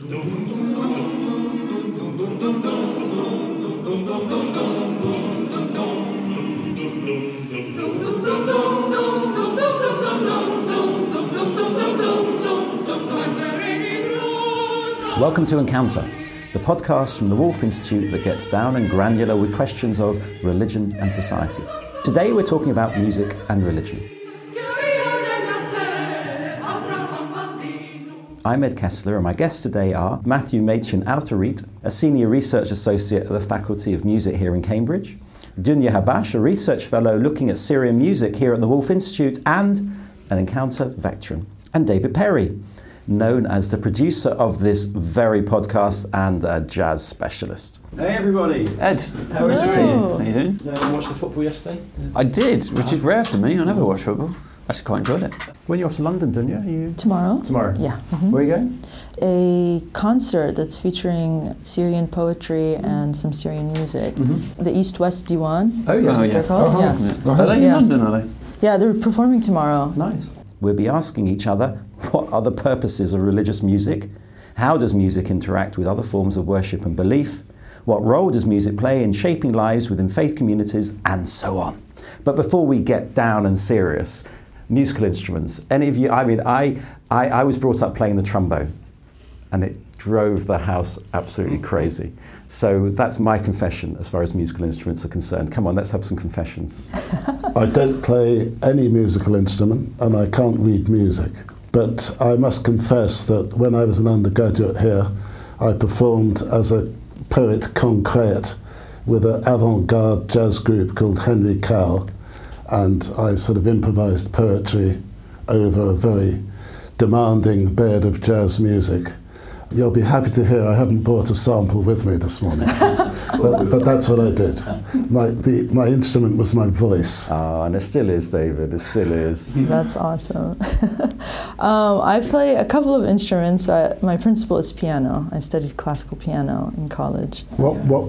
Welcome to Encounter, the podcast from the Woolf Institute that gets down and granular with questions of religion and society. Today we're talking about music and religion. I'm Ed Kessler, and my guests today are Matthew Machin Autenrieth, a senior research associate at the Faculty of Music here in Cambridge, Dunya Habash, a research fellow looking at Syrian music here at the Woolf Institute, and an Encounter veteran, and David Perry, known as the producer of this very podcast and a jazz specialist. Hey everybody! Ed, how are you? Hello. How you doing? Uh, watched the football yesterday? I did, which is rare for me. I never watch football. Actually, quite enjoyed it. When you're off to London, Dunya? Are you Tomorrow? tomorrow? Yeah. mhm. Where are you going? A concert that's featuring Syrian poetry and some Syrian music. The East West Diwan. Oh yes. Oh, They're yeah. called? Yeah. Are they in Yeah. London, are they? Yeah, they're performing tomorrow. Nice. We'll be asking each other what are the purposes of religious music? How does music interact with other forms of worship and belief? What role does music play in shaping lives within faith communities? And so on. But before we get down and serious, musical instruments. Any of you, I mean, I, I, I was brought up playing the trombone and it drove the house absolutely mm-hmm. crazy. So that's my confession as far as musical instruments are concerned. Come on, let's have some confessions. I don't play any musical instrument and I can't read music. But I must confess that when I was an undergraduate here, I performed as a poet concrete with an avant garde jazz group called Henry Cow. And I sort of improvised poetry over a very demanding bed of jazz music. You'll be happy to hear I haven't brought a sample with me this morning. but, but that's what I did. My, the, my instrument was my voice. Ah, and it still is, David, it still is. That's awesome. um, I play a couple of instruments. Uh, my principal is piano. I studied classical piano in college. What, what,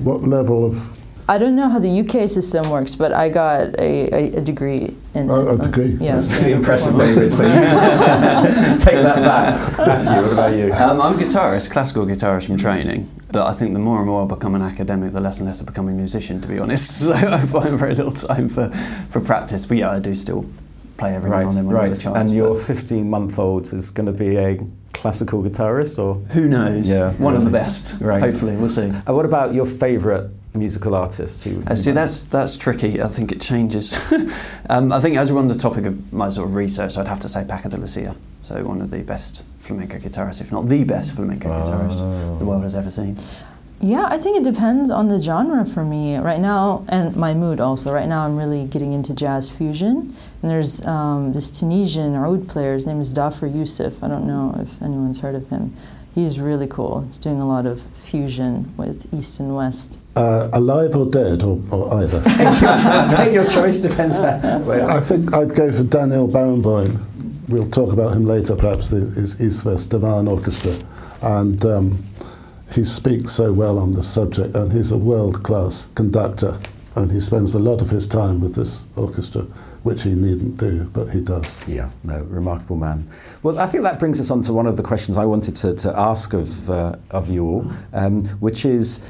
what level of I don't know how the UK system works, but I got a, a, a degree in Oh, a degree. Yeah, That's pretty piano impressive. David. So you take that back. Matthew, what about you? Um, I'm a guitarist, classical guitarist from training. But I think the more and more I become an academic, the less and less I become a musician, to be honest. So I find very little time for, for practice. But yeah, I do still play every now Right, and then when I get right. a chance. And your 15 month old is going to be a classical guitarist, or? who knows? Yeah, One of the best. Right. Hopefully, we'll see. Uh, what about your favourite musical artist? Who, Uh, see, that's that's tricky. I think it changes. um, I think as we're on the topic of my sort of research, I'd have to say Paco de Lucia. So one of the best flamenco guitarists, if not the best flamenco guitarist Oh. the world has ever seen. Yeah, I think it depends on the genre for me. Right now, and my mood also. Right now, I'm really getting into jazz fusion. And there's um, this Tunisian oud player, his name is Dhafer Youssef. I don't know if anyone's heard of him. He's really cool. He's doing a lot of fusion with East and West. uh, alive or dead, or, or either? Take your choice, depends where. where- I think I'd go for Daniel Barenboim. We'll talk about him later, perhaps, the, his East West Divan Orchestra. And um, he speaks so well on this subject, and he's a world class conductor. And he spends a lot of his time with this orchestra, which he needn't do, but he does. Yeah, no, remarkable man. Well, I think that brings us on to one of the questions I wanted to, to ask of, uh, of you all, um, which is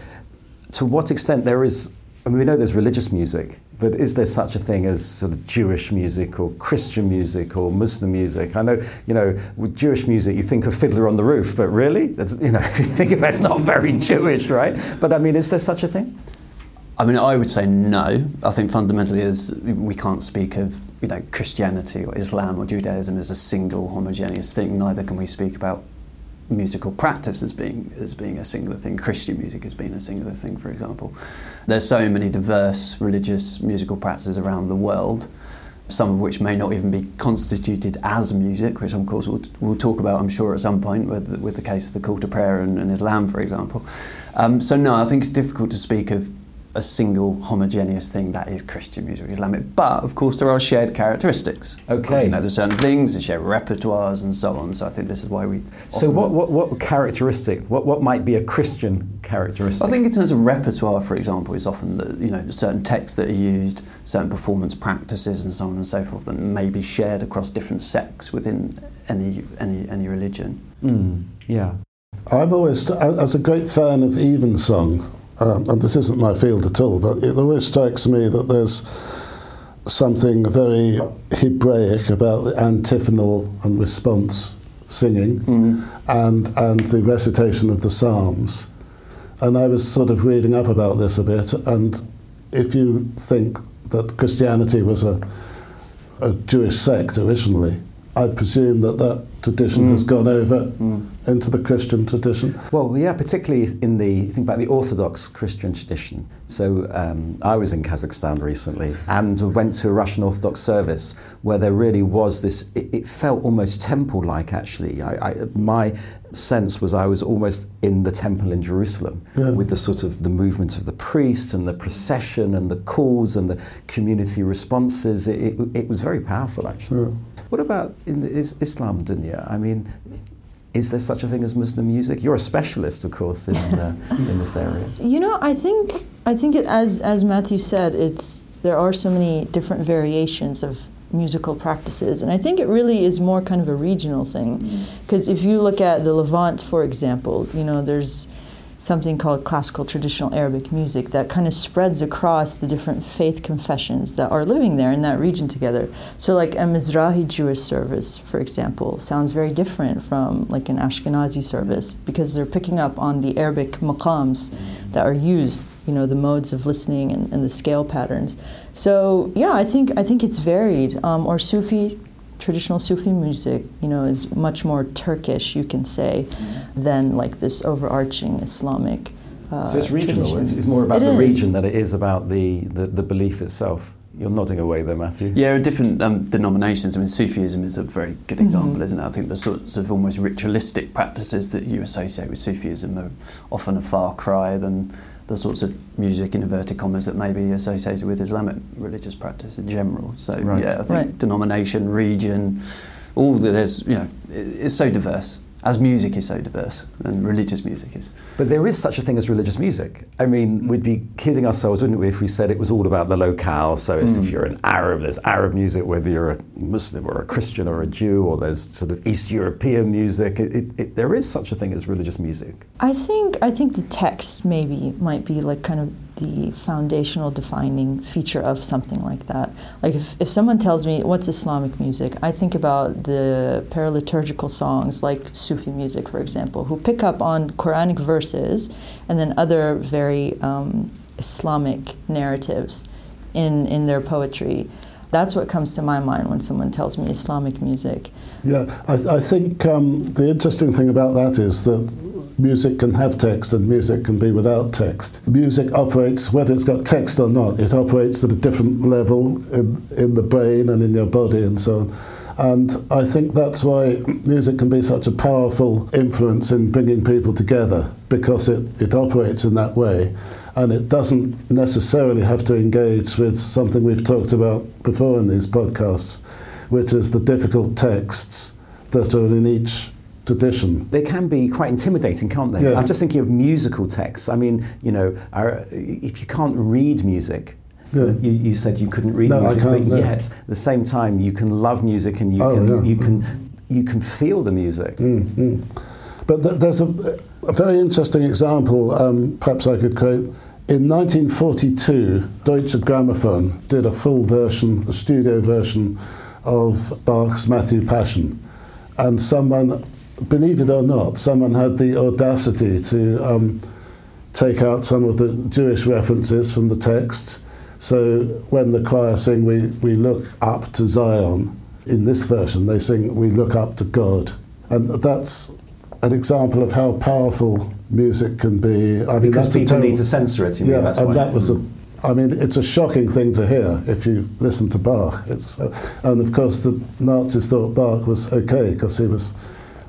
to what extent there is, I mean, we know there's religious music, but is there such a thing as sort of Jewish music or Christian music or Muslim music? I know, you know, with Jewish music, you think of Fiddler on the Roof, but really, that's, you know, you think about it, it's not very Jewish, right? But I mean, is there such a thing? I mean, I would say no. I think fundamentally, is we can't speak of you know Christianity or Islam or Judaism as a single homogeneous thing. Neither can we speak about musical practice as being as being a singular thing. Christian music as being a singular thing, for example. There's so many diverse religious musical practices around the world. Some of which may not even be constituted as music, which of course we'll, we'll talk about, I'm sure, at some point, with, with the case of the call to prayer and, and Islam, for example. Um, so, no, I think it's difficult to speak of a single homogeneous thing that is Christian music, Islamic. But of course, there are shared characteristics. Okay. you know, there's certain things, there's shared repertoires, and so on. So I think this is why we. So, what, what, what characteristic, what, what might be a Christian characteristic? I think in terms of repertoire, for example, is often the, you know certain texts that are used, certain performance practices, and so on and so forth, that may be shared across different sects within any any any religion. Mm, yeah. I've always, as a great fan of evensong, um, and this isn't my field at all, but it always strikes me that there's something very Hebraic about the antiphonal and response singing mm. and, and the recitation of the Psalms. And I was sort of reading up about this a bit, and if you think that Christianity was a, a Jewish sect originally, I presume that that tradition has gone over into the Christian tradition. Well, yeah, particularly in the think about the Orthodox Christian tradition. So um, I was in Kazakhstan recently and went to a Russian Orthodox service where there really was this. It, it felt almost temple-like. Actually, I, I, my sense was I was almost in the temple in Jerusalem Yeah. with the sort of the movement of the priests and the procession and the calls and the community responses. It, it, it was very powerful, actually. What about in the, is Islam dunya? I mean, is there such a thing as Muslim music? You're a specialist, of course, in uh, in this area. You know, I think I think it, as as Matthew said, it's there are so many different variations of musical practices, and I think it really is more kind of a regional thing. Because if you look at the Levant, for example, you know, there's something called classical traditional Arabic music that kind of spreads across the different faith confessions that are living there in that region together. So, like a Mizrahi Jewish service, for example, sounds very different from like an Ashkenazi service because they're picking up on the Arabic maqams that are used, you know, the modes of listening and, and the scale patterns. So, yeah, I think I think it's varied. Um, or Sufi traditional Sufi music, you know, is much more Turkish, you can say, than like this overarching Islamic. Uh, So it's regional. It's, it's more about It the is. region than it is about the, the, the belief itself. You're nodding away there, Matthew. Yeah, different um, denominations. I mean, Sufism is a very good example, Mm-hmm. isn't it? I think the sorts of almost ritualistic practices that you associate with Sufism are often a far cry than the sorts of music in inverted commas that may be associated with Islamic religious practice in general. So right. yeah, I think right. denomination, region, all that there's you know, it's so diverse. As music is so diverse, and religious music is. But there is such a thing as religious music. I mean, we'd be kidding ourselves, wouldn't we, if we said it was all about the locale. So it's if hmm. you're an Arab, there's Arab music, whether you're a Muslim or a Christian or a Jew, or there's sort of East European music. It, it, it, there is such a thing as religious music. I think I think the text maybe might be like kind of the foundational defining feature of something like that. Like if, if someone tells me what's Islamic music, I think about the paraliturgical songs like Sufi music, for example, who pick up on Quranic verses and then other very um, Islamic narratives in, in their poetry. That's what comes to my mind when someone tells me Islamic music. Yeah, I, I think um, the interesting thing about that is that music can have text and music can be without text. Music operates, whether it's got text or not, it operates at a different level in, in the brain and in your body and so on. And I think that's why music can be such a powerful influence in bringing people together because it, it operates in that way and it doesn't necessarily have to engage with something we've talked about before in these podcasts, which is the difficult texts that are in each tradition. They can be quite intimidating, can't they? Yes. I'm just thinking of musical texts. I mean, you know, our, if you can't read music, Yeah. you, you said you couldn't read No, music, but no. yet at the same time you can love music and you Oh, can yeah. you can you can feel the music. Mm. But th- there's a, a very interesting example, um, perhaps I could quote. In 1942, Deutsche Grammophon did a full version, a studio version of Bach's Matthew Passion. And someone, believe it or not, someone had the audacity to um, take out some of the Jewish references from the text. So when the choir sing, we, we look up to Zion. In this version, they sing, we look up to God. And that's an example of how powerful music can be. I mean, Because people terrible- need to censor it. You mean, yeah, that's and why. that was a. I mean, it's a shocking thing to hear if you listen to Bach. It's, uh, and of course, the Nazis thought Bach was okay because he was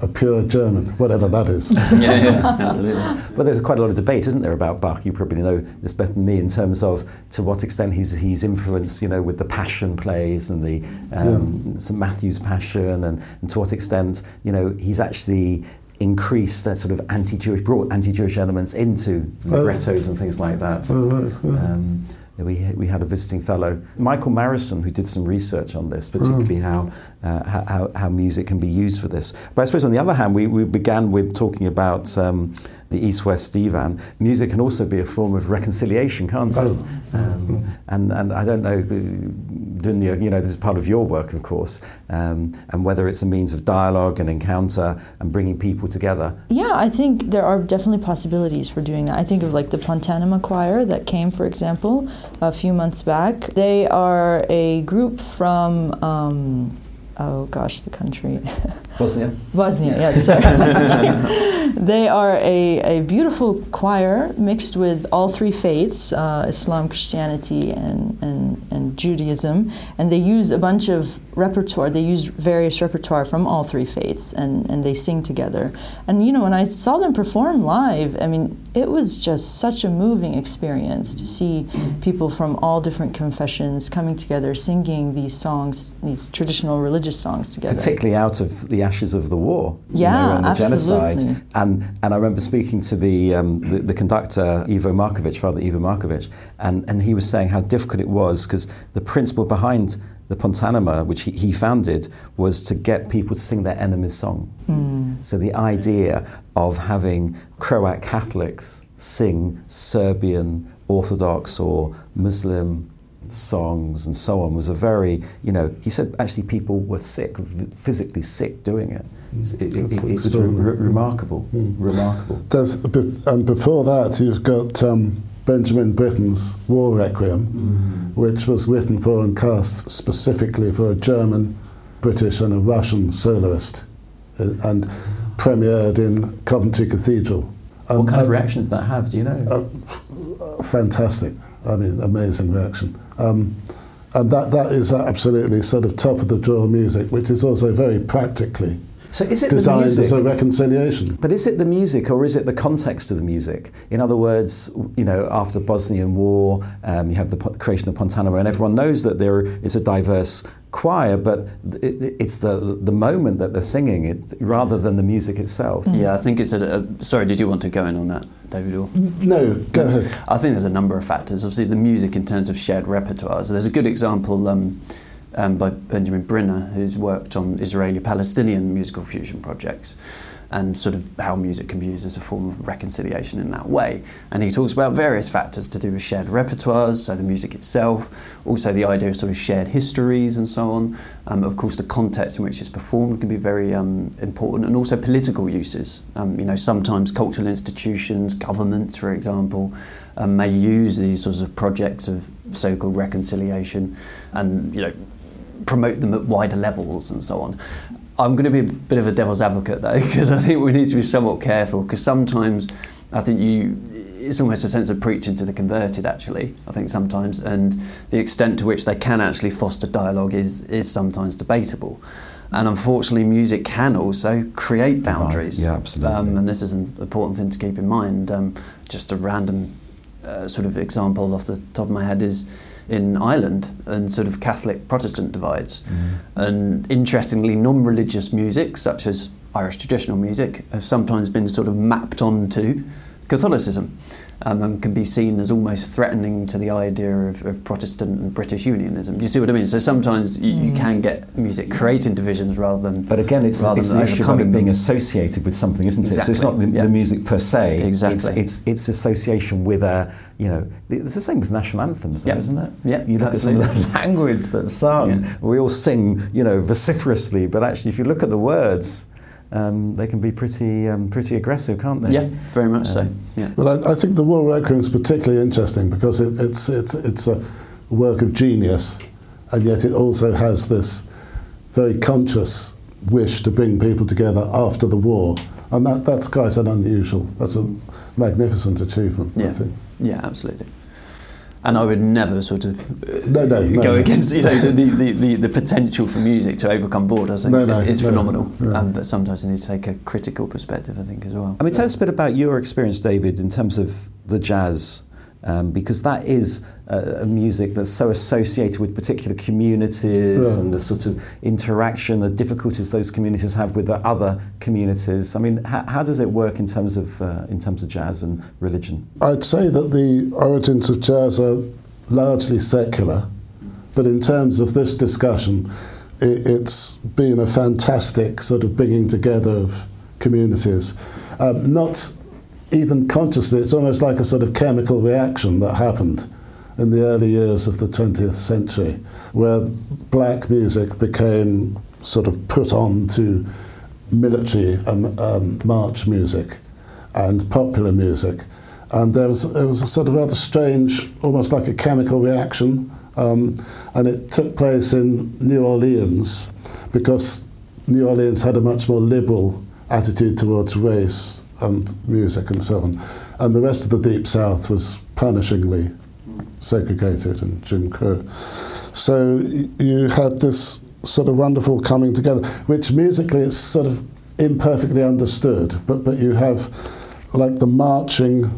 a pure German, whatever that is. yeah, yeah, absolutely. But there's quite a lot of debate, isn't there, about Bach? You probably know this better than me in terms of to what extent he's he's influenced, you know, with the Passion plays and the um, yeah. St Matthew's Passion, and, and to what extent, you know, he's actually increased that sort of anti-Jewish, brought anti-Jewish elements into librettos uh, and things like that. Uh, uh, um, we, we had a visiting fellow, Michael Marissen, who did some research on this, particularly how, uh, how, how music can be used for this. But I suppose on the other hand, we, we began with talking about um, the East-West divan. Music can also be a form of reconciliation, can't it? Oh. Um, and, and I don't know, Dunya, you know, this is part of your work, of course, um, and whether it's a means of dialogue and encounter and bringing people together. Yeah, I think there are definitely possibilities for doing that. I think of like the Pontanima Choir that came, for example, a few months back. They are a group from, um, oh gosh, the country. Bosnia? Bosnia, yes, sorry. they are a, a beautiful choir mixed with all three faiths uh, Islam, Christianity, and, and, and Judaism. And they use a bunch of repertoire. They use various repertoire from all three faiths and, and they sing together. And you know, when I saw them perform live, I mean, it was just such a moving experience to see people from all different confessions coming together singing these songs, these traditional religious songs together. Particularly out of the ashes of the war, Yeah, you know, and the absolutely. genocide. And and I remember speaking to the um, the, the conductor Ivo Markovic, Father Ivo Markovic, and and he was saying how difficult it was because the principle behind the Pontanima, which he, he founded, was to get people to sing their enemy's song. Hmm. So the idea of having Croat Catholics sing Serbian Orthodox or Muslim songs and so on was a very, you know, he said actually people were sick, physically sick doing it. Hmm. It, it, it, it was re- re- remarkable, hmm. remarkable. There's, and before that, you've got um, Benjamin Britten's War Requiem, mm. which was written for and cast specifically for a German, British, and a Russian soloist, uh, and premiered in Coventry Cathedral. And what kind of reactions did that have? Do you know? Uh, fantastic. I mean, amazing reaction. Um, and that, that is absolutely sort of top of the draw music, which is also very practically so is it the designed music? as a reconciliation. But is it the music or is it the context of the music? In other words, you know, after the Bosnian War, um, you have the creation of Pontanima, and everyone knows that there is a diverse choir, but it, it- it's the the moment that they're singing it rather than the music itself. Yeah, I think it's a, a. Sorry, did you want to go in on that, David? Or? No, go ahead. I think there's a number of factors. Obviously, the music in terms of shared repertoire. So there's a good example um, um, by Benjamin Brinner, who's worked on Israeli-Palestinian musical fusion projects, and sort of how music can be used as a form of reconciliation in that way. And he talks about various factors to do with shared repertoires, so the music itself, also the idea of sort of shared histories and so on. Um, of course, the context in which it's performed can be very um, important, and also political uses. Um, you know, sometimes cultural institutions, governments, for example, um, may use these sorts of projects of so-called reconciliation, and you know, promote them at wider levels and so on. I'm going to be a bit of a devil's advocate though, because I think we need to be somewhat careful. Because sometimes I think you, it's almost a sense of preaching to the converted. Actually, I think sometimes, and the extent to which they can actually foster dialogue is is sometimes debatable. And unfortunately, music can also create boundaries. yeah, absolutely. Um, and this is an important thing to keep in mind. Um, just a random uh, sort of example off the top of my head is in Ireland and sort of Catholic Protestant divides. Mm-hmm. And interestingly, non religious music, such as Irish traditional music, have sometimes been sort of mapped onto Catholicism um, and can be seen as almost threatening to the idea of, of Protestant and British unionism. Do you see what I mean? So sometimes you, you can get music creating divisions rather than. But again, it's, rather it's the issue of it being associated with something, isn't it? So it's not the, yeah. the music per se. Exactly. It's, it's it's association with a you know. It's the same with national anthems, though, Yeah. isn't it? Yeah, You look at some of the language that's sung. Yeah. We all sing, you know, vociferously, but actually, if you look at the words, um, they can be pretty um, pretty aggressive, can't they? Yeah, very much so. Um, Yeah. Well, I, I think the War Requiem is particularly interesting because it, it's, it's, it's a work of genius, and yet it also has this very conscious wish to bring people together after the war. And that, that's quite an unusual, that's a magnificent achievement, I Yeah. think. Yeah, absolutely. And I would never sort of uh, No, no, no, go no. against you know the, the, the, the potential for music to overcome borders. I think No, no, it's no, phenomenal, no. um, but sometimes you need to take a critical perspective. I think as well. I mean, tell us a bit about your experience, David, in terms of the jazz, um, because that is uh, a music that's so associated with particular communities Yeah. and the sort of interaction, the difficulties those communities have with the other communities. I mean, how, how does it work in terms of uh, in terms of jazz and religion? I'd say that the origins of jazz are largely secular, but in terms of this discussion, it, it's been a fantastic sort of bringing together of communities. Um, not even consciously, it's almost like a sort of chemical reaction that happened in the early years of the 20th century, where black music became sort of put on to military and um, march music and popular music. And there was, there was a sort of rather strange, almost like a chemical reaction. Um, and it took place in New Orleans because New Orleans had a much more liberal attitude towards race and music and so on. And the rest of the Deep South was punishingly segregated and Jim Crow. So you had this sort of wonderful coming together, which musically is sort of imperfectly understood, but, but you have like the marching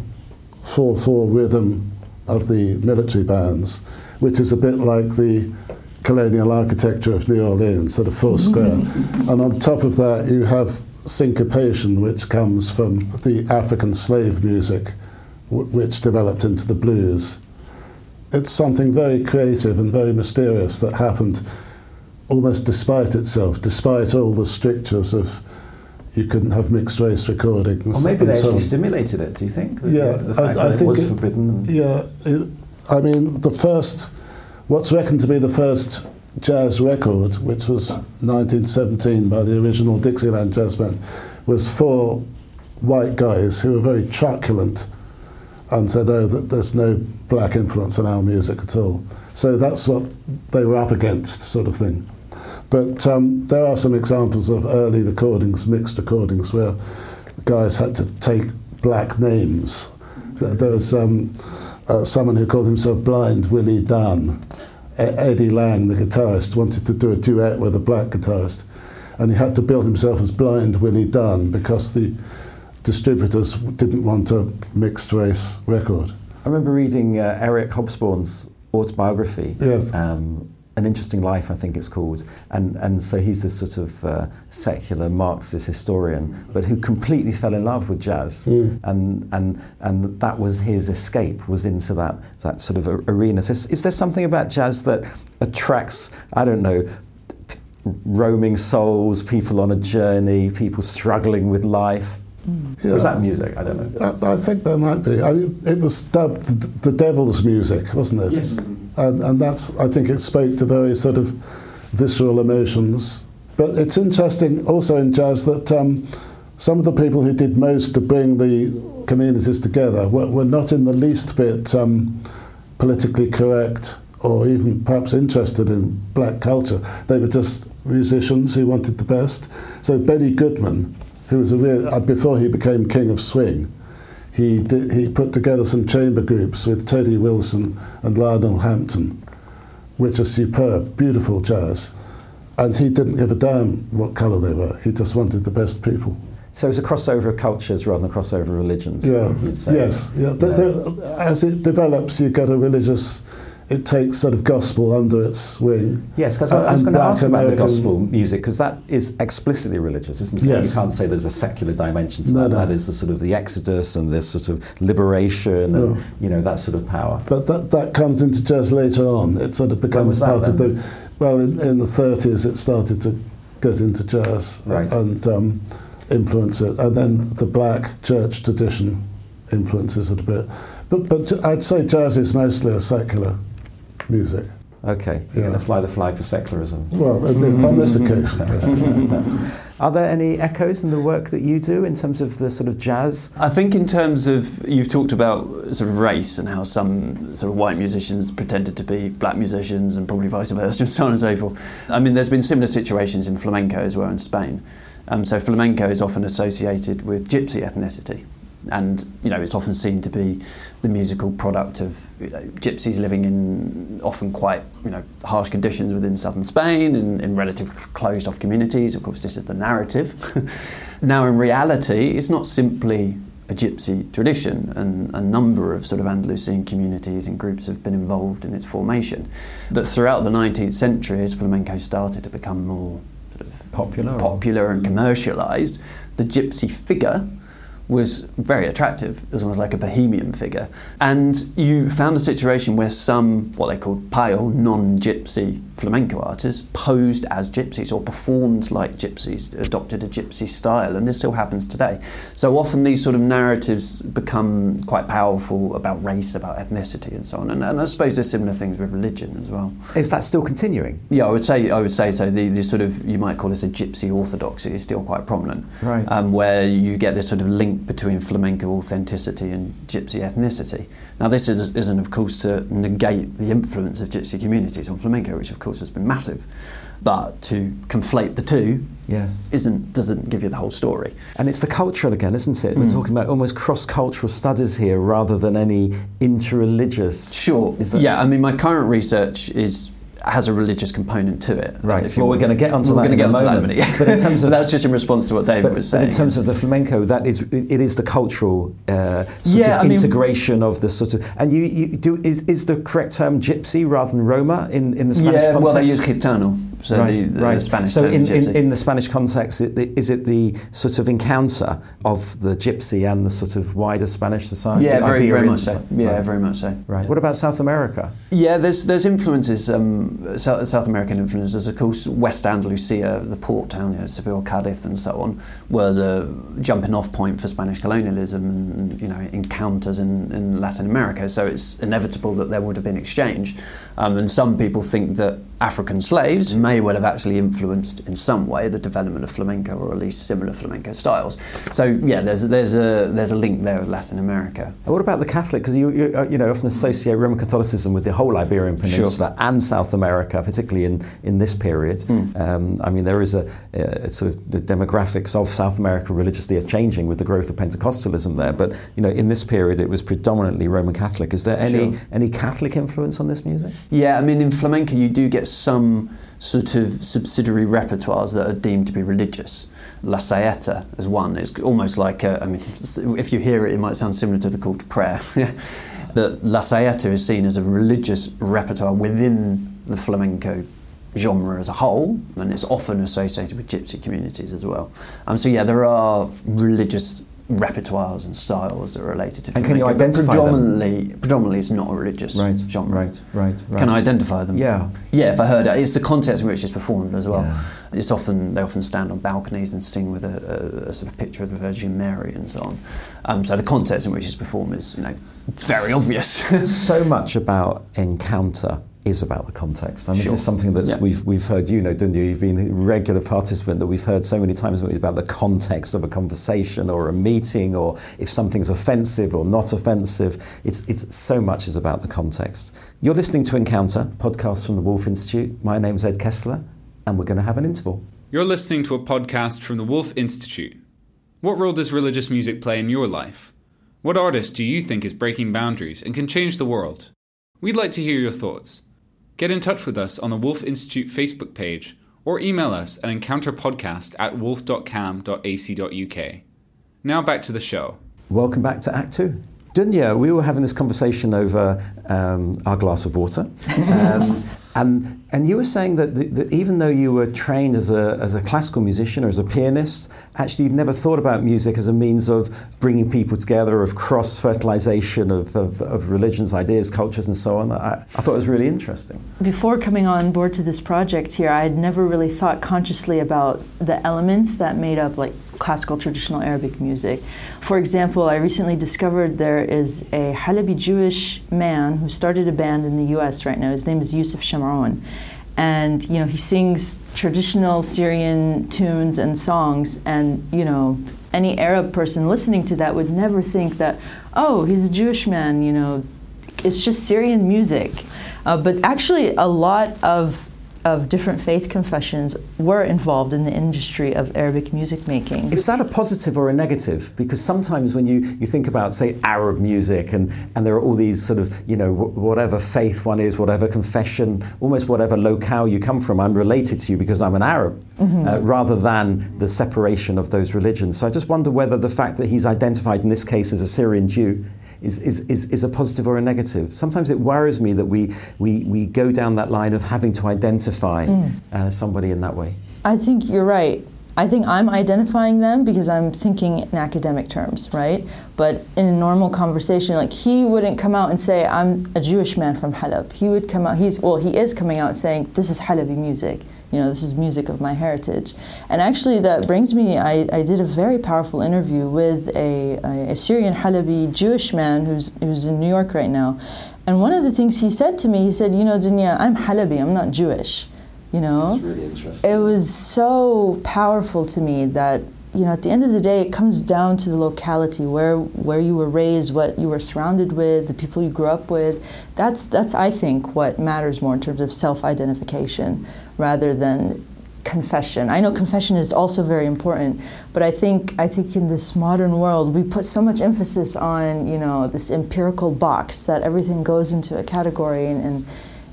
4-4 rhythm of the military bands, which is a bit like the colonial architecture of New Orleans, sort of four square. and on top of that, you have syncopation, which comes from the African slave music, which developed into the blues. It's something very creative and very mysterious that happened almost despite itself, despite all the strictures of you couldn't have mixed race recordings. Or maybe they actually stimulated it. Do you think? The, yeah, the fact I, I that it was it, forbidden. Yeah, it, I mean the first, what's reckoned to be the first jazz record, which was 1917 by the original Dixieland Jazz Band, was four white guys who were very truculent and said, oh, that there's no black influence in our music at all. So that's what they were up against, sort of thing. But um, there are some examples of early recordings, mixed recordings, where guys had to take black names. There was um, uh, someone who called himself Blind Willie Dunn. E- Eddie Lang, the guitarist, wanted to do a duet with a black guitarist, and he had to build himself as blind Willie Dunn because the distributors didn't want a mixed race record. I remember reading uh, Eric Hobsbawm's autobiography. Yes. Um, an Interesting Life, I think it's called. And, and so he's this sort of uh, secular Marxist historian, but who completely fell in love with jazz. Mm. And, and, and that was his escape, was into that, that sort of arena. So is there something about jazz that attracts, I don't know, roaming souls, people on a journey, people struggling with life? Mm. Yeah. Was that music? I don't know. I, I, think there might be. I mean, it was dubbed the devil's music, wasn't it? Yes and, and that's I think it spoke to very sort of visceral emotions. But it's interesting also in jazz that um, some of the people who did most to bring the communities together were, were not in the least bit um, politically correct or even perhaps interested in black culture. They were just musicians who wanted the best. So Benny Goodman, who was a real, uh, before he became king of swing, he, did, he put together some chamber groups with Teddy Wilson and Lionel Hampton, which are superb, beautiful jazz. And he didn't give a damn what colour they were. He just wanted the best people. So it's a crossover of cultures rather than a crossover of religions. Yeah. Yes. Yeah. yeah. as it develops, you get a religious it takes sort of gospel under its wing. Yes, because I, I, was going to ask American, about the gospel music because that is explicitly religious, isn't it? Yes. You can't say there's a secular dimension to no, that. No. That is the sort of the exodus and this sort of liberation no. and you know that sort of power. But that that comes into jazz later on. It sort of becomes part then? of the. Well, in, in, the 30s, it started to get into jazz right. and um, influence it, and then the black church tradition influences it a bit. But but I'd say jazz is mostly a secular music. Okay, you're yeah. going to fly the flag for secularism. Well, on this occasion. Are there any echoes in the work that you do in terms of the sort of jazz? I think in terms of you've talked about sort of race and how some sort of white musicians pretended to be black musicians and probably vice versa and so on and so forth. I mean, there's been similar situations in flamenco as well in Spain. Um, so flamenco is often associated with gypsy ethnicity and you know it's often seen to be the musical product of you know, gypsies living in often quite you know harsh conditions within southern Spain in, in relatively closed off communities. Of course, this is the narrative. now, in reality, it's not simply a gypsy tradition, and a number of sort of Andalusian communities and groups have been involved in its formation. But throughout the 19th century, as flamenco started to become more sort of popular, popular and commercialised, the gypsy figure was very attractive. It was almost like a bohemian figure. And you found a situation where some, what they called pale, non gypsy flamenco artists posed as gypsies or performed like gypsies, adopted a gypsy style, and this still happens today. So often these sort of narratives become quite powerful about race, about ethnicity, and so on. And, and I suppose there's similar things with religion as well. Is that still continuing? Yeah, I would say I would say so. The, the sort of you might call this a gypsy orthodoxy is still quite prominent, Right. Um, where you get this sort of link between flamenco authenticity and gypsy ethnicity. Now, this is, isn't, of course, to negate the influence of gypsy communities on flamenco, which of course has been massive, but to conflate the two Yes. isn't doesn't give you the whole story. And it's the cultural again, isn't it? We're Mm. talking about almost cross-cultural studies here rather than any interreligious. Sure. Yeah, I mean, my current research is has a religious component to it. Right. if Well, we're going to get onto We're that gonna get a onto that in a moment. minute. But in terms of that's just in response to what David But, was but saying. in terms of the flamenco, that is it is the cultural uh, sort Yeah, of I mean- integration of the sort of and you, you do is, is the correct term gypsy rather than Roma in, in the Spanish yeah, context? well, they use gitano, so right, the, the right. Spanish so in, in, in the Spanish context, is it the sort of encounter of the gypsy and the sort of wider Spanish society? yeah, very, very much so. Yeah, right. very much so. Right. What about South America? Yeah, there's there's influences, um, South, South American influences. Of course, West Andalusia, the port town, you know, Seville, Cadiz, and so on, were the jumping off point for Spanish colonialism and you know encounters in, in Latin America. So it's inevitable that there would have been exchange. Um, and some people think that African slaves may well have actually influenced in some way the development of flamenco, or at least similar flamenco styles. So yeah, there's there's a there's a link there with Latin America. And what about the Catholic? Because you, you, uh, you know often associate Roman Catholicism with the whole Iberian Peninsula and South America, particularly in, in this period. Um, I mean, there is a, a sort of the demographics of South America religiously are changing with the growth of Pentecostalism there. But you know, in this period, it was predominantly Roman Catholic. Is there any Sure. any Catholic influence on this music? Yeah, I mean, in flamenco, you do get some sort of subsidiary repertoires that are deemed to be religious. La Saeta is one. It's almost like, a, I mean, if you hear it, it might sound similar to the call to prayer. but La Saeta is seen as a religious repertoire within the flamenco genre as a whole, and it's often associated with gypsy communities as well. Um, so, yeah, there are religious repertoires and styles that are related to And can you identify them? predominantly, predominantly, it's not a religious Right, genre. right, right, right. Can I identify them? Yeah. Yeah, if I heard it, it's the context in which it's performed as well. Yeah. It's often they often stand on balconies and sing with a, a, a sort of picture of the Virgin Mary and so on. Um, so the context in which it's performed is, you know, very obvious. so much about encounter is about the context. I mean, Sure. this is something that Yeah. we've, we've heard, you know, don't you? You've been a regular participant that we've heard so many times about the context of a conversation or a meeting or if something's offensive or not offensive. It's, it's so much is about the context. You're listening to Encounter, podcast from the Woolf Institute. My name's Ed Kessler, and we're going to have an interval. You're listening to a podcast from the Woolf Institute. What role does religious music play in your life? What artist do you think is breaking boundaries and can change the world? We'd like to hear your thoughts. Get in touch with us on the Woolf Institute Facebook page or email us at encounterpodcast at woolf.cam.ac.uk. Now back to the show. Welcome back to Act Two. Dunya, we were having this conversation over um, our glass of water, um, and and you were saying that, that even though you were trained as a as a classical musician or as a pianist, actually you'd never thought about music as a means of bringing people together, of cross fertilization of, of, of religions, ideas, cultures, and so on. I, I thought it was really interesting. Before coming on board to this project here, I had never really thought consciously about the elements that made up like classical traditional Arabic music. For example, I recently discovered there is a Halabi Jewish man who started a band in the US right now. His name is Yusuf Shamron. And you know, he sings traditional Syrian tunes and songs and you know, any Arab person listening to that would never think that, oh, he's a Jewish man, you know, it's just Syrian music. Uh, but actually, a lot of of different faith confessions were involved in the industry of Arabic music making. Is that a positive or a negative? Because sometimes when you, you think about, say, Arab music, and, and there are all these sort of, you know, wh- whatever faith one is, whatever confession, almost whatever locale you come from, I'm related to you because I'm an Arab, uh, rather than the separation of those religions. So I just wonder whether the fact that he's identified in this case as a Syrian Jew is, is, is, is a positive or a negative. Sometimes it worries me that we, we, we go down that line of having to identify uh, somebody in that way. I think you're right. I think I'm identifying them because I'm thinking in academic terms, right? But in a normal conversation, like he wouldn't come out and say, I'm a Jewish man from Halab. He would come out, he's, well, he is coming out saying, this is Halabi music. You know, this is music of my heritage. And actually, that brings me, I, I did a very powerful interview with a, a, a Syrian Halabi Jewish man who's, who's in New York right now. And one of the things he said to me, he said, You know, Dunya, I'm Halabi, I'm not Jewish. You know, That's really interesting. it was so powerful to me that you know at the end of the day it comes down to the locality where where you were raised what you were surrounded with the people you grew up with. That's that's i think what matters more in terms of self-identification rather than confession. I know confession is also very important but i think i think in this modern world we put so much emphasis on you know this empirical box that everything goes into a category and, and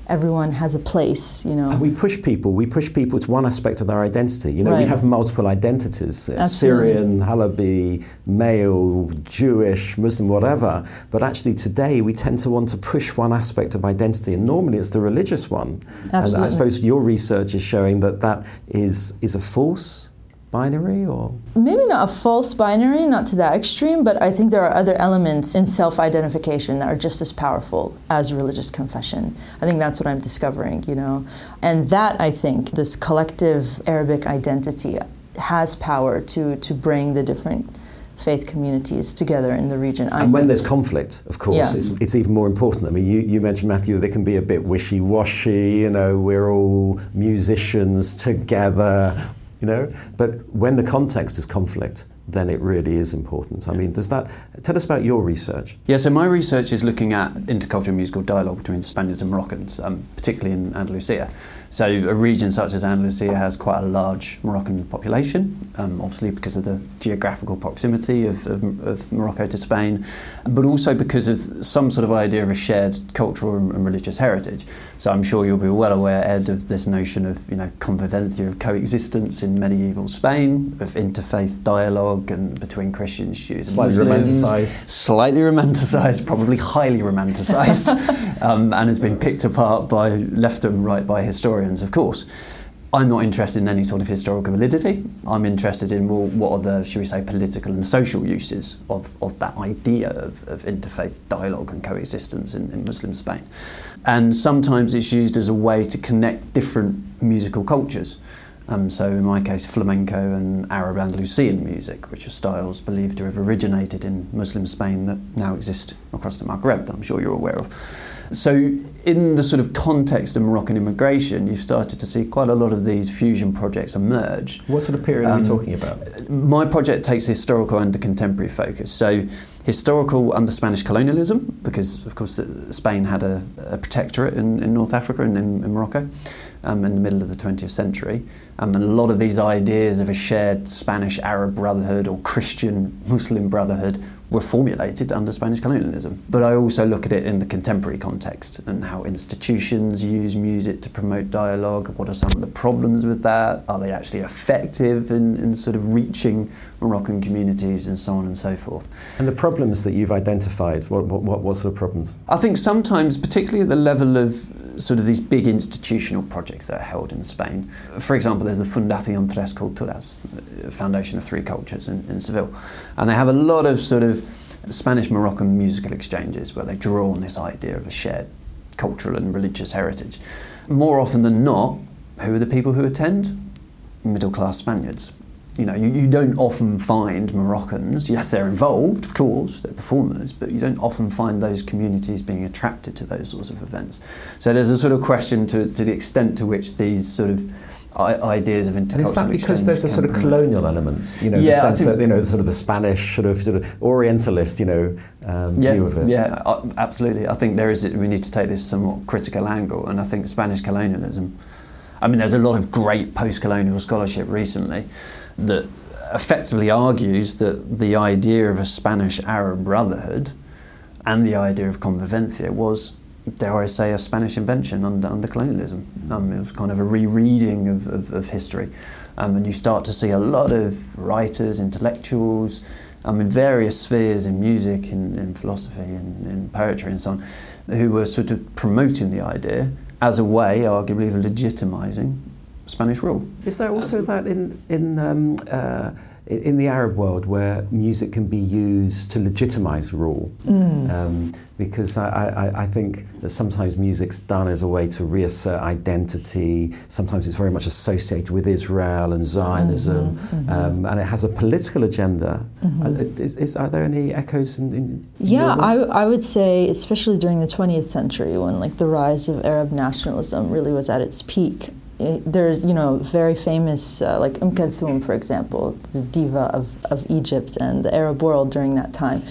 everyone has a place, you know. And we push people. We push people to one aspect of their identity. You know, we have multiple identities: uh, Absolutely. Syrian, Halabi, male, Jewish, Muslim, whatever. But actually, today we tend to want to push one aspect of identity, and normally it's the religious one. And I suppose your research is showing that that is is a false binary, or Maybe not a false binary, not to that extreme, but I think there are other elements in self identification that are just as powerful as religious confession. I think that's what I'm discovering, you know. And that, I think, this collective Arabic identity has power to, to bring the different faith communities together in the region. I and when there's conflict, of course, Yeah. it's, it's even more important. I mean, you, you mentioned Matthew, they can be a bit wishy-washy. You know, we're all musicians together. You know, but when the context is conflict, then it really is important. I mean, does that tell us about your research? Yeah, so my research is looking at intercultural musical dialogue between Spaniards and Moroccans, um, particularly in Andalusia. So a region such as Andalusia has quite a large Moroccan population, um, obviously because of the geographical proximity of, of, of Morocco to Spain, but also because of some sort of idea of a shared cultural and, religious heritage. So I'm sure you'll be well aware, Ed, of this notion of you know convivencia of coexistence in medieval Spain, of interfaith dialogue and between Christians, Jews, and Slightly Muslims romanticised. slightly romanticised, probably highly romanticised, um, and has been picked apart by left and right by historians, of course. I'm not interested in any sort of historical validity. I'm interested in well, what are the, should we say, political and social uses of, of that idea of, of interfaith dialogue and coexistence in, in Muslim Spain. And sometimes it's used as a way to connect different musical cultures. Um, so in my case, flamenco and Arab Andalusian music, which are styles believed to have originated in Muslim Spain that now exist across the Maghreb, that I'm sure you're aware of. So in the sort of context of Moroccan immigration, you've started to see quite a lot of these fusion projects emerge. What sort of period are we Um, talking about? My project takes historical and contemporary focus. So, historical under Spanish colonialism, because of course uh, Spain had a, a protectorate in, in North Africa and in, in Morocco um, in the middle of the 20th century. Um, and a lot of these ideas of a shared Spanish Arab brotherhood or Christian Muslim brotherhood were formulated under Spanish colonialism. But I also look at it in the contemporary context and how institutions use music to promote dialogue. What are some of the problems with that? Are they actually effective in, in sort of reaching Moroccan communities and so on and so forth? And the problems that you've identified, what, what, what, what sort of problems? I think sometimes, particularly at the level of sort of these big institutional projects that are held in Spain. For example, there's the Fundación Tres Culturas, uh, Foundation of Three Cultures in, in Seville, and they have a lot of sort of Spanish Moroccan musical exchanges where they draw on this idea of a shared cultural and religious heritage. More often than not, who are the people who attend? Middle class Spaniards. You know, you, you don't often find Moroccans. Yes, they're involved, of course, they're performers, but you don't often find those communities being attracted to those sorts of events. So there's a sort of question to, to the extent to which these sort of ideas of intercultural And is that because there's a sort of colonial element, you know, Yeah, the sense that you know, sort of the Spanish sort of, sort of Orientalist, you know, um, yeah, view of it. Yeah, uh, absolutely. I think there is. We need to take this somewhat critical angle, and I think Spanish colonialism. I mean, there's a lot of great post-colonial scholarship recently that effectively argues that the idea of a Spanish-Arab brotherhood and the idea of convivencia was, dare I say, a Spanish invention under, under colonialism. Um, it was kind of a rereading of, of, of history. Um, and you start to see a lot of writers, intellectuals, um, in various spheres in music, in, in philosophy, in, in poetry, and so on, who were sort of promoting the idea as a way, arguably, of legitimising Spanish rule. Is there also that in in um, uh, in the Arab world where music can be used to legitimize rule? Mm. Um, because I, I, I think that sometimes music's done as a way to reassert identity. Sometimes it's very much associated with Israel and Zionism, Mm-hmm, Um, and it has a political agenda. Mhm. Uh, Is, is, are there any echoes in? in in Yeah. I, I would say, especially during the 20th century, when like the rise of Arab nationalism really was at its peak. It, there's, you know, very famous, uh, like Umm Kulthum, for example, the diva of, of Egypt and the Arab world during that time.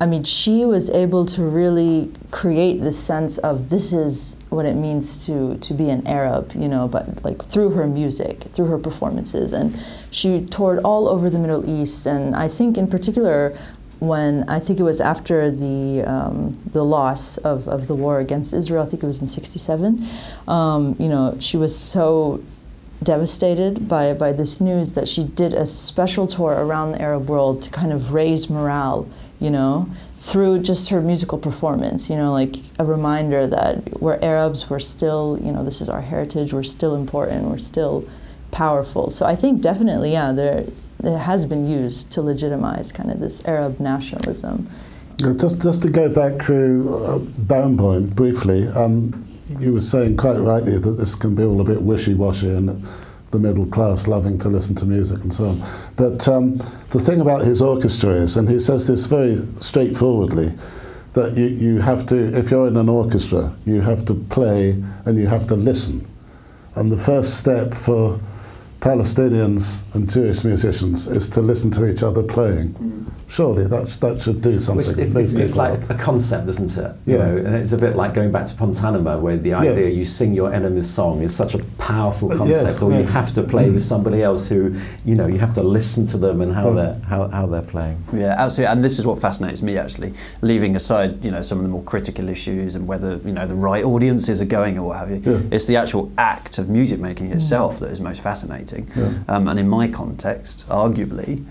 I mean, she was able to really create this sense of this is what it means to, to be an Arab, you know, but like through her music, through her performances. And she toured all over the Middle East. And I think, in particular, when I think it was after the um, the loss of, of the war against Israel. I think it was in '67. Um, you know, she was so devastated by by this news that she did a special tour around the Arab world to kind of raise morale. You know, through just her musical performance. You know, like a reminder that we're Arabs. We're still, you know, this is our heritage. We're still important. We're still powerful. So I think definitely, yeah, there it has been used to legitimize kind of this Arab nationalism. Just, just to go back to uh, Barenboim briefly, um, you were saying quite rightly that this can be all a bit wishy-washy and the middle class loving to listen to music and so on. But um, the thing about his orchestra is, and he says this very straightforwardly, that you, you have to, if you're in an orchestra, you have to play and you have to listen. And the first step for Palestinians and Jewish musicians is to listen to each other playing. Surely that, that should do something. It's, it's, it's, it's like up. a concept, isn't it? You Yeah. know, and it's a bit like going back to Pontanima, where the idea Yes. you sing your enemy's song is such a powerful concept, yes, or you have to play with somebody else who, you know, you have to listen to them and how Mm. they're how, how they're playing. Yeah, absolutely. And this is what fascinates me actually. Leaving aside, you know, some of the more critical issues and whether you know the right audiences are going or what have you. Yeah. It's the actual act of music making itself that is most fascinating. Yeah. Um, and in my context, arguably.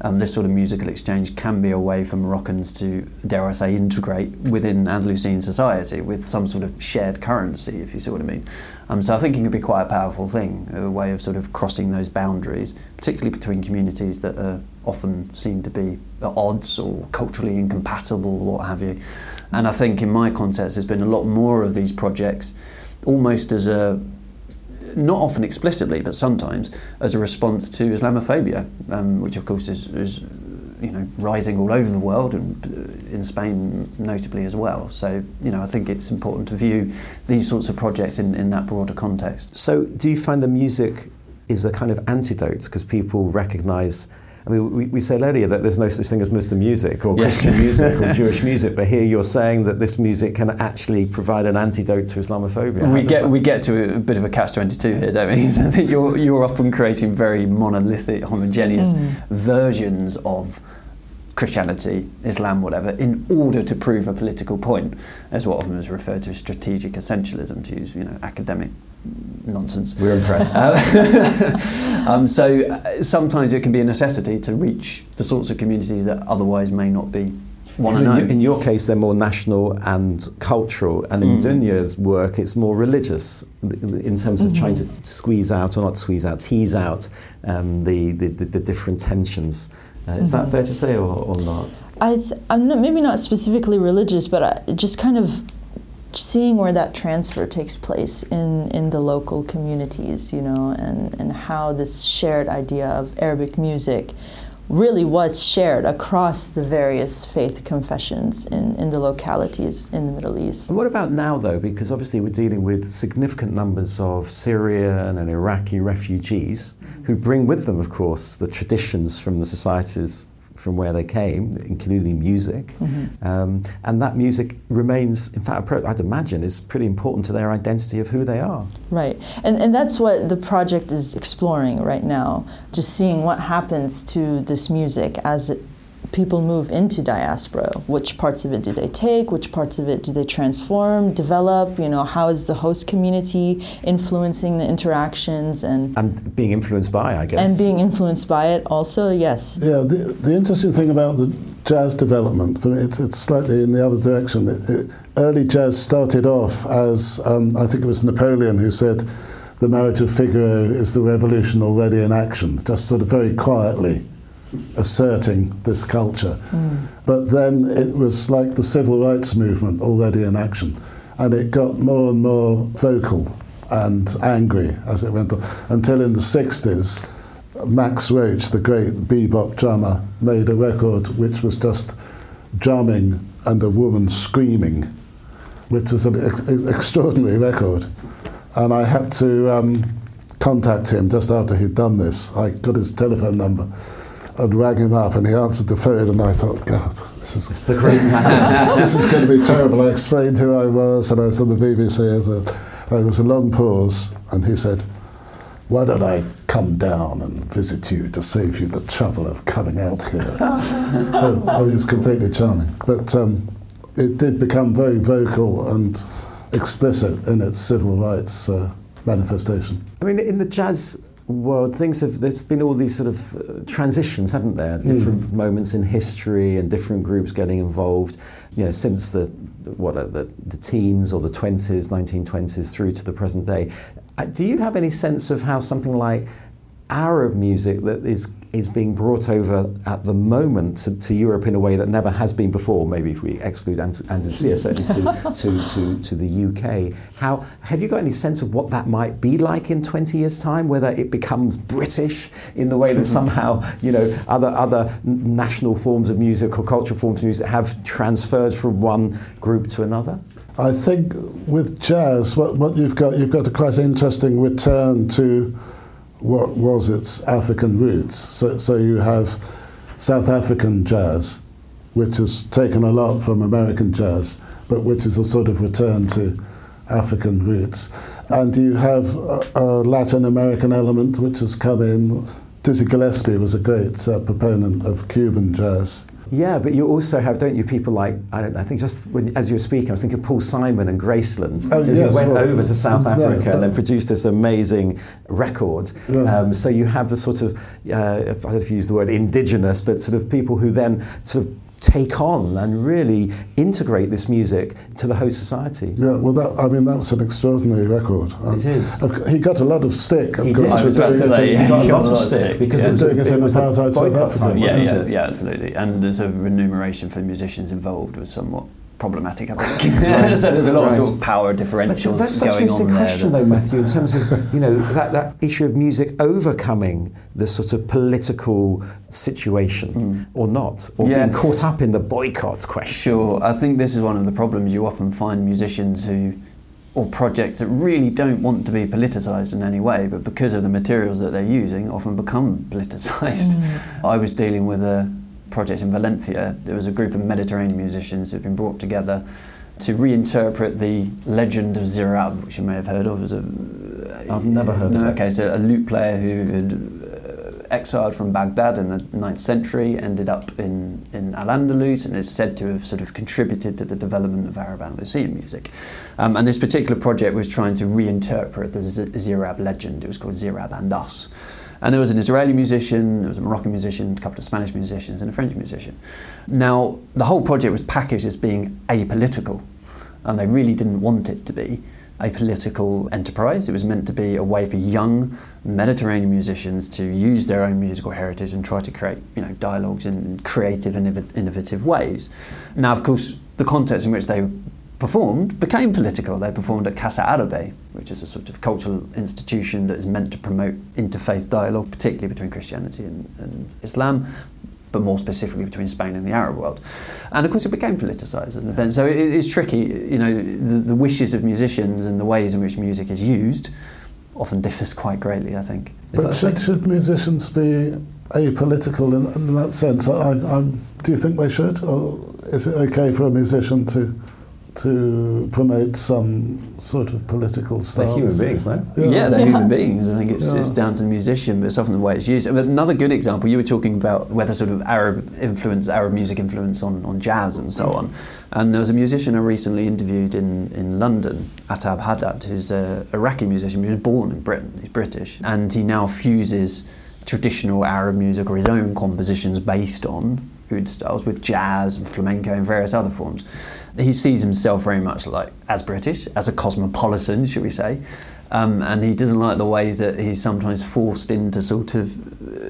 Um, this sort of musical exchange can be a way for Moroccans to, dare I say, integrate within Andalusian society with some sort of shared currency, if you see what I mean. Um, so I think it could be quite a powerful thing, a way of sort of crossing those boundaries, particularly between communities that are often seen to be at odds or culturally incompatible or what have you. And I think in my context, there's been a lot more of these projects almost as a not often explicitly, but sometimes as a response to Islamophobia, um, which of course is, is you know rising all over the world and uh, in Spain notably as well. So you know I think it's important to view these sorts of projects in, in that broader context. So, do you find the music is a kind of antidote because people recognise? I mean, we, we said earlier that there's no such thing as Muslim music or Yeah. Christian music or Jewish music, but here you're saying that this music can actually provide an antidote to Islamophobia. How we get that- we get to a bit of a catch twenty two here, don't we? I think you're you're often creating very monolithic, homogeneous Mm. versions of Christianity, Islam, whatever, in order to prove a political point, as what often is referred to as strategic essentialism, to use you know academic nonsense. We're impressed. Uh, um, so uh, sometimes it can be a necessity to reach the sorts of communities that otherwise may not be in, your- in your case, they're more national and cultural, and in Mm. Dunya's work, it's more religious in terms of trying to squeeze out, or not squeeze out, tease out um, the, the, the, the different tensions. Uh, is that Mhm. fair to say, or, or not? I th- I'm not, maybe not specifically religious, but I, just kind of seeing where that transfer takes place in, in the local communities, you know, and, and how this shared idea of Arabic music really was shared across the various faith confessions in, in the localities in the Middle East. And what about now, though? Because obviously we're dealing with significant numbers of Syrian and Iraqi refugees who bring with them, of course, the traditions from the societies from where they came, including music. Mhm. Um, and that music remains, in fact, I'd imagine, is pretty important to their identity of who they are. Right. And, and that's what the project is exploring right now. Just seeing what happens to this music as it, people move into diaspora. Which parts of it do they take? Which parts of it do they transform, develop? You know, how is the host community influencing the interactions and, And being influenced by, I guess. and being influenced by it also? Yes. Yeah, the, the interesting thing about the jazz development, for me, it's, it's slightly in the other direction. It, it, early jazz started off as, um, I think it was Napoleon who said, the marriage of Figaro is the revolution already in action, just sort of very quietly asserting this culture. Mm. But then it was like the civil rights movement already in action, and it got more and more vocal and angry as it went on, until in the 60s, Max Roach, the great bebop drummer, made a record which was just drumming and a woman screaming, which was an ex- extraordinary record. And I had to um, contact him just after he'd done this. I got his telephone number and rang him up, and he answered the phone, and I thought, God, this is it's the great man. this is going to be terrible. I explained who I was, and I was on the BBC. And there was a long pause, and he said, "Why don't I come down and visit you to save you the trouble of coming out here?" oh, I mean, it's completely charming, but um, it did become very vocal and explicit in its civil rights uh, manifestation. I mean, in the jazz world, things have, there's been all these sort of uh, transitions, haven't there? Different mm. moments in history and different groups getting involved, you know, since the, what are the, the teens or the 20s, 1920s through to the present day. Uh, do you have any sense of how something like Arab music that is is being brought over at the moment to, to, Europe in a way that never has been before. Maybe if we exclude Andalusia, certainly to, to, to, to the UK. How have you got any sense of what that might be like in 20 years' time? Whether it becomes British in the way that mm-hmm. somehow you know other other national forms of music or cultural forms of music have transferred from one group to another. I think with jazz, what, what you've got, you've got a quite interesting return to what was its African roots. So, so you have South African jazz, which has taken a lot from American jazz, but which is a sort of return to African roots. And you have a, a Latin American element which has come in. Dizzy Gillespie was a great uh, proponent of Cuban jazz. Yeah, but you also have, don't you, people like, I, don't know, I think just when, as you were speaking, I was thinking of Paul Simon and Graceland, oh, who yes, went well, over to South Africa yeah, and then produced this amazing record. Yeah. Um, so you have the sort of, uh, I don't know if you use the word indigenous, but sort of people who then sort of take on and really integrate this music to the host society. Yeah, well, that I mean that was an extraordinary record. Um, it is. He got a lot of stick. He did. I was about to say, he got a lot of stick because yeah. it was doing it, it in apartheid South Africa. Yeah, yeah, yeah, absolutely. And there's a remuneration for musicians involved was somewhat problematic, I think. right. so there's a lot right. of sort of power differentials but that's such an interesting question, though, Matthew, in terms of you know that, that issue of music overcoming the sort of political situation mm. or not, or yeah. being caught up in the boycott question. Sure, I think this is one of the problems. You often find musicians who or projects that really don't want to be politicised in any way, but because of the materials that they're using, often become politicised. Mm. I was dealing with a project in Valencia. There was a group of Mediterranean musicians who'd been brought together to reinterpret the legend of Ziryab, which you may have heard of. As a, I've never heard no, of it. Okay, so a lute player who had uh, exiled from Baghdad in the 9th century, ended up in, in Al-Andalus and is said to have sort of contributed to the development of Arab Andalusian music. Um, and this particular project was trying to reinterpret the Ziryab legend. It was called Ziryab and Us. And there was an Israeli musician, there was a Moroccan musician, a couple of Spanish musicians, and a French musician. Now, the whole project was packaged as being apolitical, and they really didn't want it to be a political enterprise. It was meant to be a way for young Mediterranean musicians to use their own musical heritage and try to create, you know, dialogues in creative and innovative ways. Now, of course, the context in which they performed became political. They performed at Casa Arabe, which is a sort of cultural institution that is meant to promote interfaith dialogue, particularly between Christianity and, and Islam, but more specifically between Spain and the Arab world. And of course, it became politicized as an event. So it, it's tricky, you know, the, the wishes of musicians and the ways in which music is used often differs quite greatly, I think. Is but should, should musicians be apolitical in, in that sense? I, I, do you think they should? Or is it okay for a musician to to promote some sort of political stance. They're human beings, no? Yeah, yeah they're human beings. I think it's, yeah. it's down to the musician, but it's often the way it's used. But another good example, you were talking about whether sort of Arab influence, Arab music influence on, on jazz and so on. And there was a musician I recently interviewed in, in London, Attab Haddad, who's a Iraqi musician. He was born in Britain, he's British, and he now fuses traditional Arab music or his own compositions based on oud styles with jazz and flamenco and various other forms he sees himself very much like as British, as a cosmopolitan, should we say. Um, and he doesn't like the ways that he's sometimes forced into sort of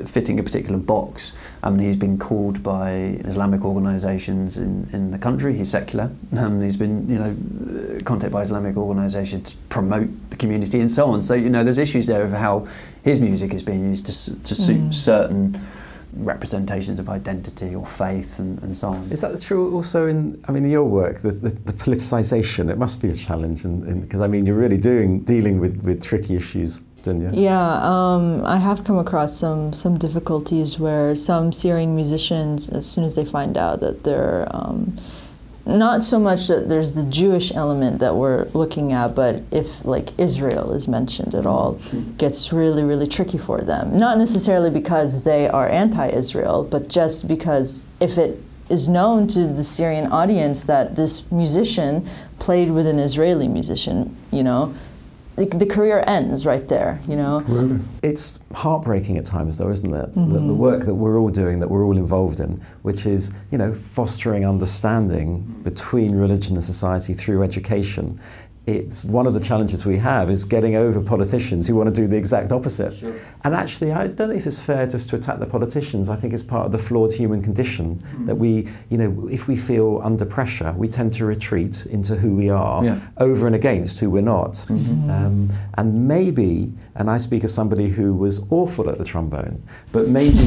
uh, fitting a particular box. Um, he's been called by Islamic organisations in, in the country. He's secular. Um, he's been, you know, uh, contacted by Islamic organisations to promote the community and so on. So you know, there's issues there of how his music is being used to, to suit Mm. certain representations of identity or faith and, and so on. Is that true also in, I mean, in your work, the, the, the politicisation? It must be a challenge because, I mean, you're really doing, dealing with, with tricky issues, don't you? Yeah, um, I have come across some some difficulties where some Syrian musicians, as soon as they find out that they're um, not so much that there's the Jewish element that we're looking at, but if like Israel is mentioned at all, gets really really tricky for them. Not necessarily because they are anti-Israel, but just because if it is known to the Syrian audience that this musician played with an Israeli musician, you know, the, the career ends right there, you know. Really? It's heartbreaking at times, though, isn't it? Mm-hmm. the work that we're all doing, that we're all involved in, which is, you know, fostering understanding between religion and society through education. It's one of the challenges we have is getting over politicians who want to do the exact opposite. Sure. And actually, I don't know if it's fair just to attack the politicians. I think it's part of the flawed human condition that we, you know, if we feel under pressure, we tend to retreat into who we are Yeah. over and against who we're not. Mm-hmm. Um, and maybe, and I speak as somebody who was awful at the trombone, but maybe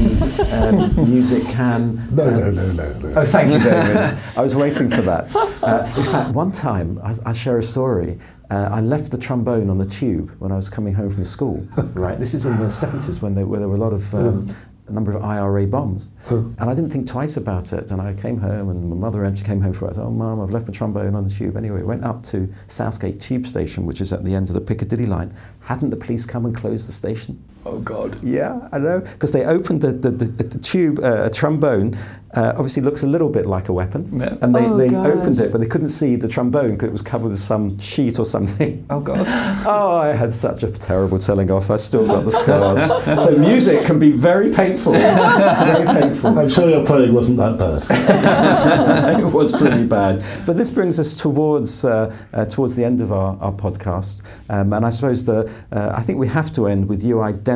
um, music can. No, um, no, no, no, no. Oh, thank you, David. I was waiting for that. Uh, in fact, one time, I, I'll share a story. Uh, I left the trombone on the tube when I was coming home from school. Right, this is in the 70s when there, where there were a lot of um, a number of IRA bombs, and I didn't think twice about it. And I came home, and my mother actually came home for it. I said, "Oh, mum, I've left my trombone on the tube." Anyway, went up to Southgate Tube Station, which is at the end of the Piccadilly line. Hadn't the police come and closed the station? Oh God. Yeah, I know. Because they opened the, the, the, the tube, uh, a trombone, uh, obviously looks a little bit like a weapon. Yeah. And they, Oh, they God. opened it, but they couldn't see the trombone because it was covered with some sheet or something. Oh God. Oh, I had such a terrible telling off. I still got the scars. so music can be very painful. very painful. I'm sure your playing wasn't that bad. it was pretty bad. But this brings us towards uh, uh, towards the end of our, our podcast, um, and I suppose the uh, I think we have to end with you identifying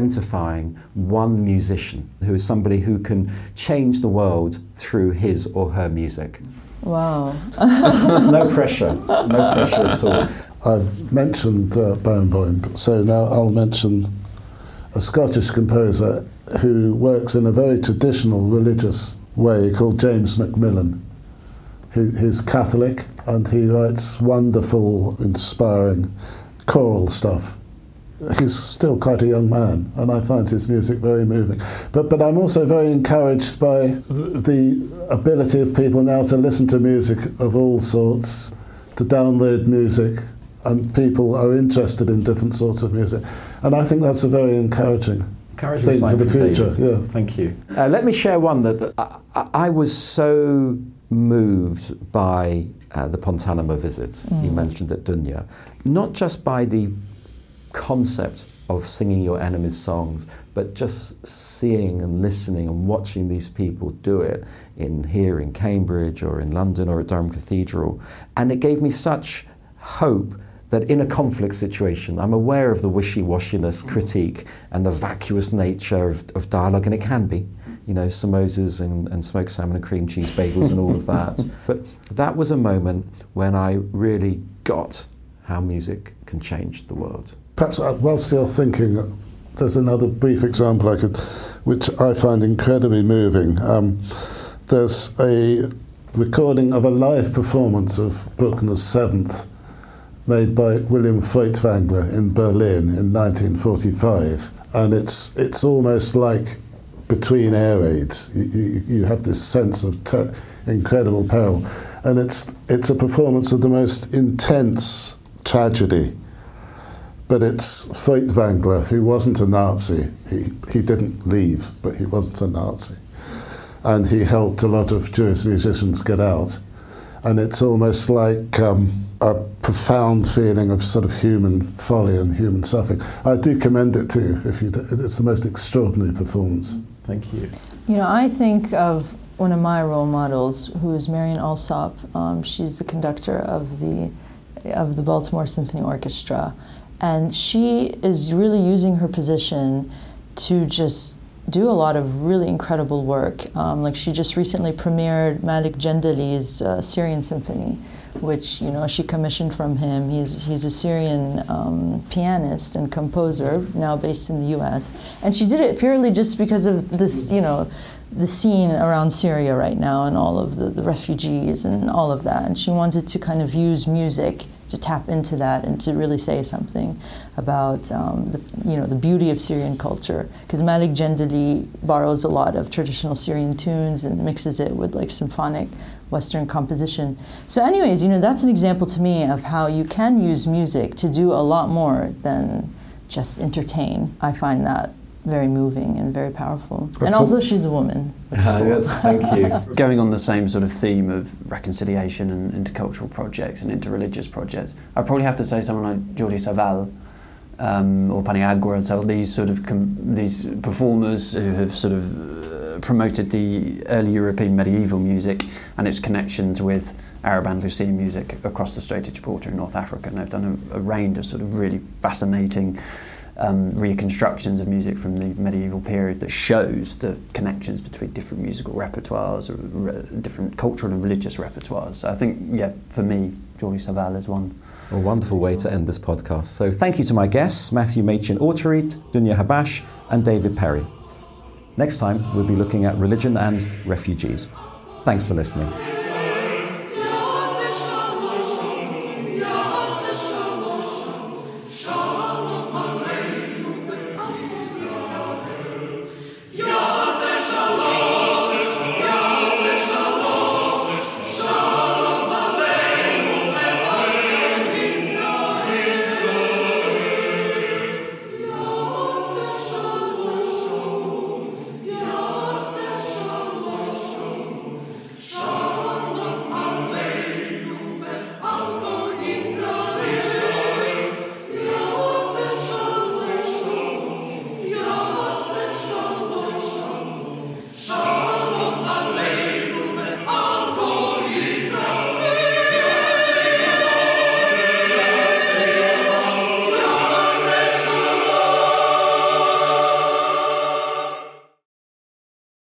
one musician who is somebody who can change the world through his or her music. Wow. There's no pressure, no pressure at all. I've mentioned uh, Barenboim, so now I'll mention a Scottish composer who works in a very traditional religious way called James Macmillan. He, he's Catholic and he writes wonderful, inspiring choral stuff. He's still quite a young man, and I find his music very moving. But, but I'm also very encouraged by th- the ability of people now to listen to music of all sorts, to download music, and people are interested in different sorts of music. And I think that's a very encouraging Encouraging thing for the future. David. Yeah. Thank you. Uh, let me share one that that I, I, I was so moved by uh, the Pontanima visit you mentioned at Dunya, not just by the concept of singing your enemy's songs, but just seeing and listening and watching these people do it in here in Cambridge or in London or at Durham Cathedral, and it gave me such hope that in a conflict situation, I'm aware of the wishy-washiness mm-hmm. critique and the vacuous nature of, of dialogue, and it can be, you know, samosas and, and smoked salmon and cream cheese bagels and all of that. But that was a moment when I really got how music can change the world. Perhaps whilst you're thinking, there's another brief example I could, which I find incredibly moving. Um, there's a recording of a live performance of Bruckner's Seventh, made by William Furtwängler in Berlin in 1945, and it's it's almost like between air raids. You, you, you have this sense of ter- incredible peril, and it's it's a performance of the most intense tragedy but it's Furtwängler, who wasn't a Nazi. He, he didn't leave, but he wasn't a Nazi. And he helped a lot of Jewish musicians get out. And it's almost like um, a profound feeling of sort of human folly and human suffering. I do commend it to you. If you, d- it's the most extraordinary performance. Thank you. You know, I think of one of my role models, who is Marin Alsop. Um, she's the conductor of the of the Baltimore Symphony Orchestra, And she is really using her position to just do a lot of really incredible work. Um, like she just recently premiered Malek Jandali's uh, Syrian Symphony, which you know she commissioned from him. He's he's a Syrian um, pianist and composer now based in the U.S. And she did it purely just because of this, you know, the scene around Syria right now and all of the, the refugees and all of that. And she wanted to kind of use music to tap into that and to really say something about um, the, you know, the beauty of Syrian culture. Because Malek Jandali borrows a lot of traditional Syrian tunes and mixes it with like symphonic Western composition. So, anyways, you know, that's an example to me of how you can use music to do a lot more than just entertain. I find that very moving and very powerful. That's and also, she's a woman. which cool. Yes, thank you. Going on the same sort of theme of reconciliation and intercultural projects and interreligious projects, I'd probably have to say someone like Jordi Savall um, or Paniagua, so these sort of com- these performers who have sort of uh, promoted the early European medieval music and its connections with Arab Andalusian music across the Strait of Gibraltar in North Africa. And they've done a, a range of sort of really fascinating um, reconstructions of music from the medieval period that shows the connections between different musical repertoires or re- different cultural and religious repertoires. So I think, yeah, for me, Jordi Savall is one. A wonderful way to end this podcast. So thank you to my guests, Matthew Machin Autenrieth, Dunya Habash, and David Perry. Next time, we'll be looking at religion and refugees. Thanks for listening.